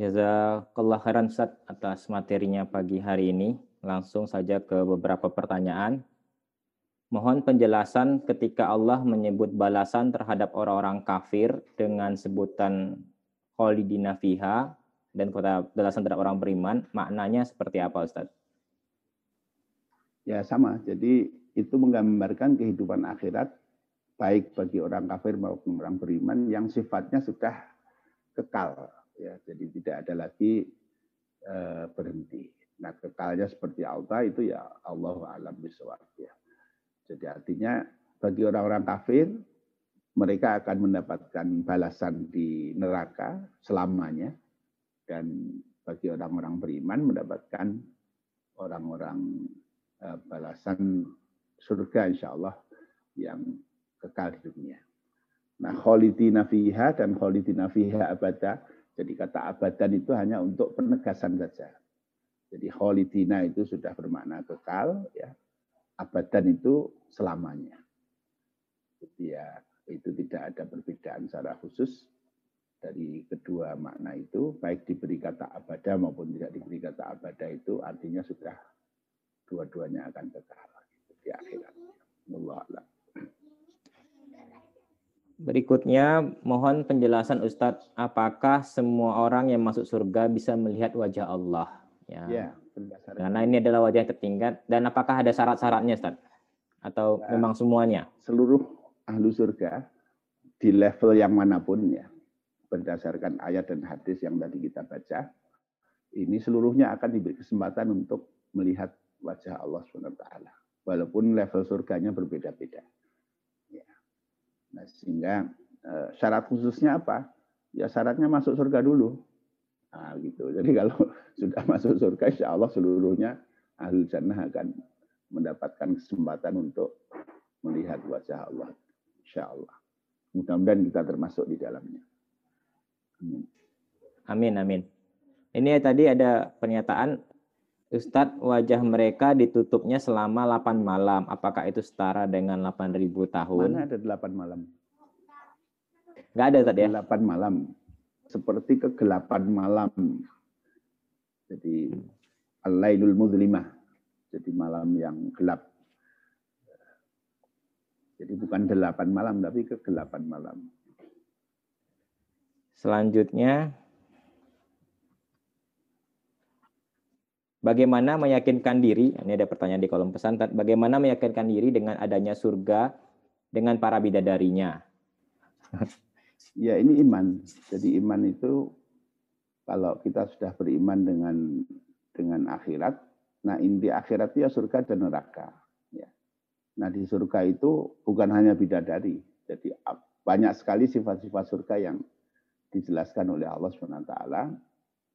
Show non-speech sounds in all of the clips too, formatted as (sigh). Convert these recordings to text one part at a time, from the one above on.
Jazakallah khairan Ustaz atas materinya pagi hari ini. Langsung saja ke beberapa pertanyaan. Mohon penjelasan ketika Allah menyebut balasan terhadap orang-orang kafir dengan sebutan kholidina fiha dan kota balasan terhadap orang beriman, maknanya seperti apa Ustaz? Ya sama, jadi itu menggambarkan kehidupan akhirat baik bagi orang kafir maupun orang beriman yang sifatnya sudah kekal ya jadi tidak ada lagi uh, berhenti. Nah kekalnya seperti Allah itu ya Allah alam bisawab ya. Jadi artinya bagi orang-orang kafir mereka akan mendapatkan balasan di neraka selamanya. Dan bagi orang-orang beriman mendapatkan orang-orang uh, balasan surga insya Allah yang kekal di dunia. Nah, kholidina fiha dan kholidina fiha abada jadi kata abadan itu hanya untuk penegasan saja. Jadi kholidina itu sudah bermakna kekal, ya. Abadan itu selamanya. Jadi ya itu tidak ada perbedaan secara khusus dari kedua makna itu, baik diberi kata abada maupun tidak diberi kata abada itu artinya sudah dua-duanya akan kekal di akhirat. Allah Berikutnya, mohon penjelasan Ustadz, apakah semua orang yang masuk surga bisa melihat wajah Allah? Ya, ya karena ini adalah wajah yang tertingkat. Dan apakah ada syarat-syaratnya, Ustadz? Atau ya, memang semuanya? Seluruh ahlu surga di level yang mana pun ya, berdasarkan ayat dan hadis yang tadi kita baca, ini seluruhnya akan diberi kesempatan untuk melihat wajah Allah SWT. Walaupun level surganya berbeda-beda. Nah, sehingga eh, syarat khususnya apa? Ya syaratnya masuk surga dulu. Nah, gitu. Jadi (laughs) kalau sudah masuk surga, insya Allah seluruhnya ahli jannah akan mendapatkan kesempatan untuk melihat wajah Allah. Insya Allah. Mudah-mudahan kita termasuk di dalamnya. Amin. Amin, amin. Ini tadi ada pernyataan Ustadz, wajah mereka ditutupnya selama 8 malam. Apakah itu setara dengan 8.000 tahun? Mana ada 8 malam? Enggak ada tadi ya? 8 malam. Seperti kegelapan malam. Jadi, al-lailul mudlimah. Jadi malam yang gelap. Jadi bukan 8 malam, tapi kegelapan malam. Selanjutnya, Bagaimana meyakinkan diri, ini ada pertanyaan di kolom pesan, bagaimana meyakinkan diri dengan adanya surga dengan para bidadarinya? (laughs) Ya ini iman. Jadi iman itu kalau kita sudah beriman dengan dengan akhirat, nah inti akhirat itu ya surga dan neraka. Ya. Nah di surga itu bukan hanya bidadari, jadi banyak sekali sifat-sifat surga yang dijelaskan oleh Allah swt.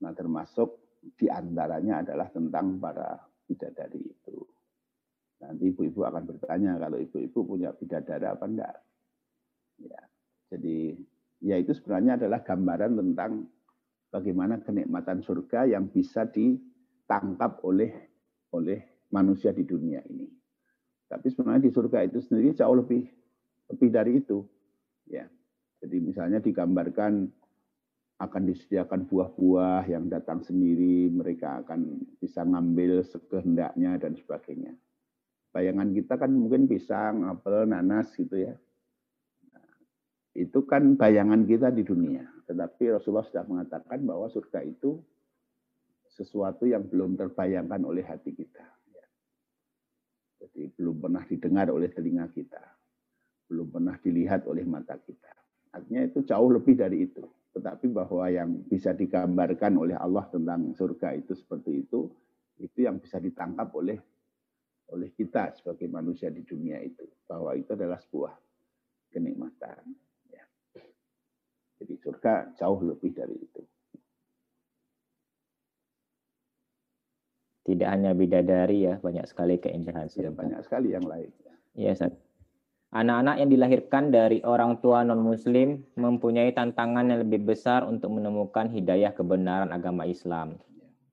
Nah termasuk di antaranya adalah tentang para bidadari itu. Nanti ibu-ibu akan bertanya kalau ibu-ibu punya bidadari apa enggak. Ya. Jadi ya itu sebenarnya adalah gambaran tentang bagaimana kenikmatan surga yang bisa ditangkap oleh oleh manusia di dunia ini. Tapi sebenarnya di surga itu sendiri jauh lebih lebih dari itu. Ya. Jadi misalnya digambarkan akan disediakan buah-buah yang datang sendiri, mereka akan bisa ngambil sekehendaknya dan sebagainya. Bayangan kita kan mungkin pisang, apel, nanas gitu ya. Nah, itu kan bayangan kita di dunia. Tetapi Rasulullah sudah mengatakan bahwa surga itu sesuatu yang belum terbayangkan oleh hati kita. Ya. Jadi belum pernah didengar oleh telinga kita. Belum pernah dilihat oleh mata kita. Artinya itu jauh lebih dari itu tetapi bahwa yang bisa digambarkan oleh Allah tentang surga itu seperti itu, itu yang bisa ditangkap oleh oleh kita sebagai manusia di dunia itu, bahwa itu adalah sebuah kenikmatan. Ya. Jadi surga jauh lebih dari itu. Tidak hanya bidadari ya, banyak sekali keindahan surga. Ya, banyak sekali yang lain. Iya, Ustaz. Anak-anak yang dilahirkan dari orang tua non-muslim mempunyai tantangan yang lebih besar untuk menemukan hidayah kebenaran agama Islam.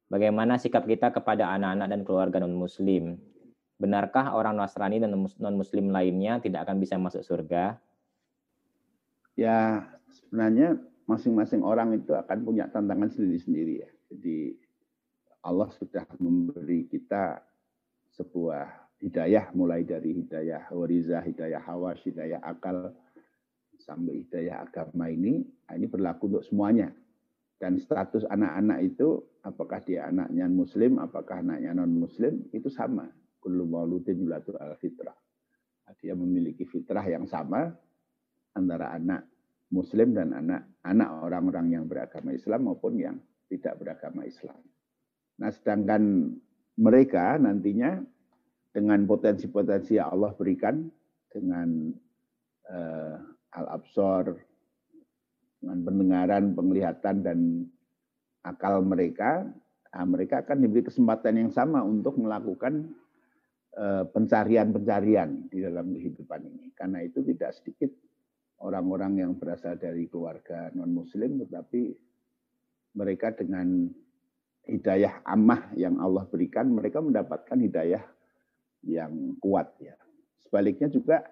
Bagaimana sikap kita kepada anak-anak dan keluarga non-muslim? Benarkah orang Nasrani dan non-muslim lainnya tidak akan bisa masuk surga? Ya, sebenarnya masing-masing orang itu akan punya tantangan sendiri-sendiri ya. Jadi Allah sudah memberi kita sebuah hidayah mulai dari hidayah wariza, hidayah hawas, hidayah akal sampai hidayah agama ini, nah, ini berlaku untuk semuanya. Dan status anak-anak itu apakah dia anaknya muslim, apakah anaknya non muslim itu sama. Kullu mauludin al fitrah. Nah, dia memiliki fitrah yang sama antara anak muslim dan anak anak orang-orang yang beragama Islam maupun yang tidak beragama Islam. Nah, sedangkan mereka nantinya dengan potensi-potensi yang Allah berikan dengan uh, al-absor dengan pendengaran, penglihatan dan akal mereka, nah, mereka akan diberi kesempatan yang sama untuk melakukan uh, pencarian-pencarian di dalam kehidupan ini. Karena itu tidak sedikit orang-orang yang berasal dari keluarga non-muslim tetapi mereka dengan hidayah amah yang Allah berikan, mereka mendapatkan hidayah yang kuat ya. Sebaliknya juga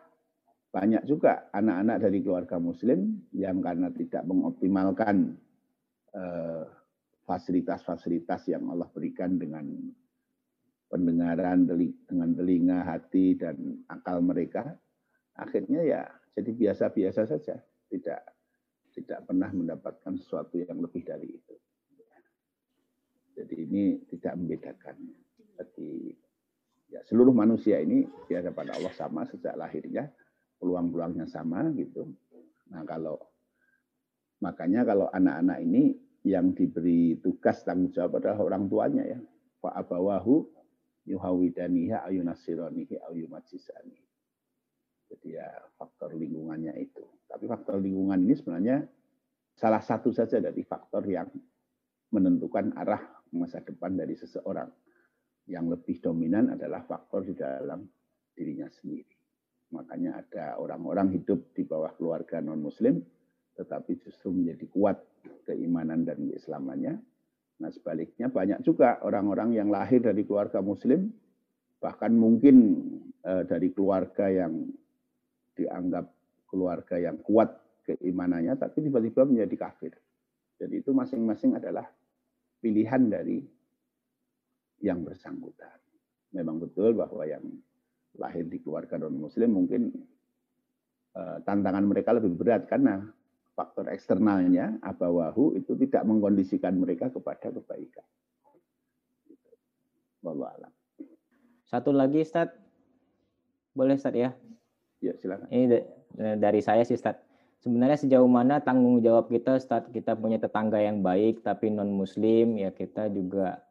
banyak juga anak-anak dari keluarga muslim yang karena tidak mengoptimalkan eh, fasilitas-fasilitas yang Allah berikan dengan pendengaran, dengan telinga, hati, dan akal mereka, akhirnya ya jadi biasa-biasa saja, tidak tidak pernah mendapatkan sesuatu yang lebih dari itu. Jadi ini tidak membedakan. Jadi ya seluruh manusia ini di hadapan Allah sama sejak lahirnya, peluang-peluangnya sama gitu. Nah kalau makanya kalau anak-anak ini yang diberi tugas tanggung jawab adalah orang tuanya ya. Fa abawahu yuhawidaniha ayunasironihi ayumajisani. Jadi ya faktor lingkungannya itu. Tapi faktor lingkungan ini sebenarnya salah satu saja dari faktor yang menentukan arah masa depan dari seseorang. Yang lebih dominan adalah faktor di dalam dirinya sendiri. Makanya ada orang-orang hidup di bawah keluarga non-muslim, tetapi justru menjadi kuat keimanan dan keislamannya. Nah sebaliknya banyak juga orang-orang yang lahir dari keluarga muslim, bahkan mungkin eh, dari keluarga yang dianggap keluarga yang kuat keimanannya, tapi tiba-tiba menjadi kafir. Jadi itu masing-masing adalah pilihan dari yang bersangkutan. Memang betul bahwa yang lahir di keluarga non muslim mungkin uh, tantangan mereka lebih berat karena faktor eksternalnya abawahu itu tidak mengkondisikan mereka kepada kebaikan. Wallah alam. Satu lagi Ustaz. Boleh Ustaz ya? Ya, silakan. Ini dari saya sih Ustaz sebenarnya sejauh mana tanggung jawab kita saat kita punya tetangga yang baik tapi non muslim ya kita juga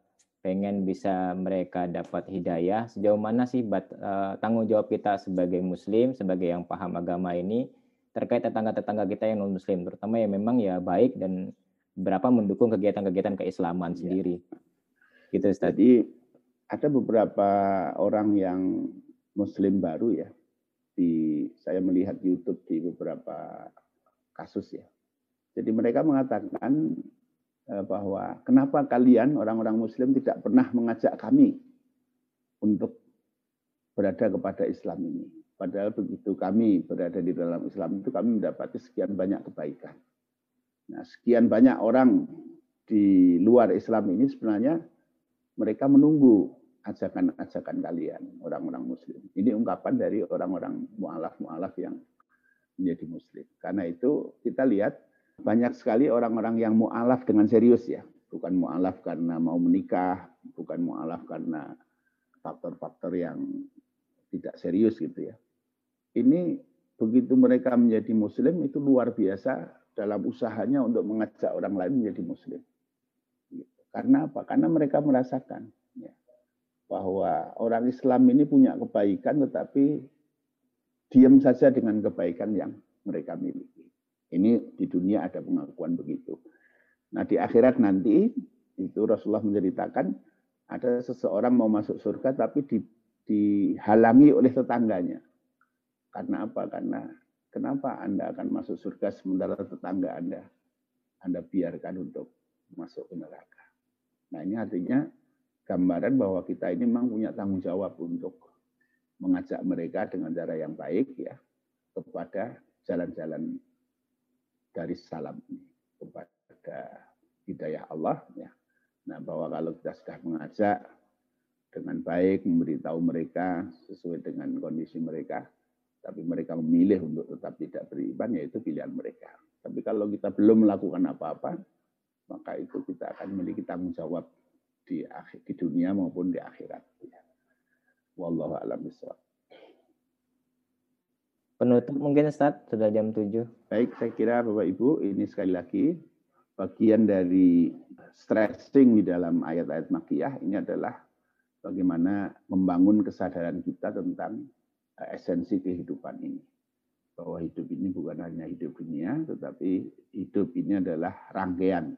pengen bisa mereka dapat hidayah sejauh mana sih bat, uh, tanggung jawab kita sebagai muslim sebagai yang paham agama ini terkait tetangga-tetangga kita yang non muslim terutama yang memang ya baik dan berapa mendukung kegiatan-kegiatan keislaman ya. sendiri gitu Ustaz. Jadi ada beberapa orang yang muslim baru ya di saya melihat YouTube di beberapa kasus ya. Jadi mereka mengatakan bahwa kenapa kalian orang-orang muslim tidak pernah mengajak kami untuk berada kepada Islam ini. Padahal begitu kami berada di dalam Islam itu kami mendapati sekian banyak kebaikan. Nah, sekian banyak orang di luar Islam ini sebenarnya mereka menunggu ajakan-ajakan kalian, orang-orang muslim. Ini ungkapan dari orang-orang mu'alaf-mu'alaf yang menjadi muslim. Karena itu kita lihat banyak sekali orang-orang yang mu'alaf dengan serius ya. Bukan mu'alaf karena mau menikah, bukan mu'alaf karena faktor-faktor yang tidak serius gitu ya. Ini begitu mereka menjadi muslim itu luar biasa dalam usahanya untuk mengajak orang lain menjadi muslim. Gitu. Karena apa? Karena mereka merasakan ya, bahwa orang Islam ini punya kebaikan tetapi diam saja dengan kebaikan yang mereka miliki. Ini di dunia ada pengakuan begitu. Nah di akhirat nanti itu Rasulullah menceritakan ada seseorang mau masuk surga tapi di, dihalangi oleh tetangganya. Karena apa? Karena kenapa Anda akan masuk surga sementara tetangga Anda Anda biarkan untuk masuk ke neraka. Nah ini artinya gambaran bahwa kita ini memang punya tanggung jawab untuk mengajak mereka dengan cara yang baik ya kepada jalan-jalan dari salam ini. ada hidayah Allah ya. Nah, bahwa kalau kita sudah mengajak dengan baik memberitahu mereka sesuai dengan kondisi mereka, tapi mereka memilih untuk tetap tidak beriman, yaitu pilihan mereka. Tapi kalau kita belum melakukan apa-apa, maka itu kita akan memiliki tanggung jawab di akhir di dunia maupun di akhirat. Ya. Wallahu a'lam bishawab. Penutup mungkin Ustaz, sudah jam 7. Baik, saya kira Bapak Ibu, ini sekali lagi bagian dari stressing di dalam ayat-ayat makiyah ini adalah bagaimana membangun kesadaran kita tentang eh, esensi kehidupan ini. Bahwa hidup ini bukan hanya hidup dunia, tetapi hidup ini adalah rangkaian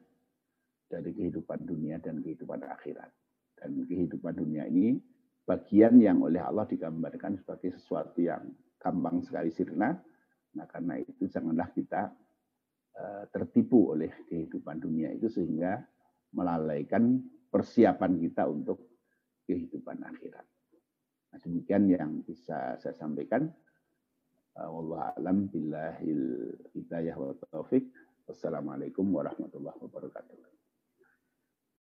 dari kehidupan dunia dan kehidupan akhirat. Dan kehidupan dunia ini bagian yang oleh Allah digambarkan sebagai sesuatu yang gampang sekali sirna. Nah, karena itu janganlah kita uh, tertipu oleh kehidupan dunia itu sehingga melalaikan persiapan kita untuk kehidupan akhirat. Nah, demikian yang bisa saya sampaikan. Uh, Wallahu alam billahil hidayah wa taufik. Wassalamualaikum warahmatullahi wabarakatuh.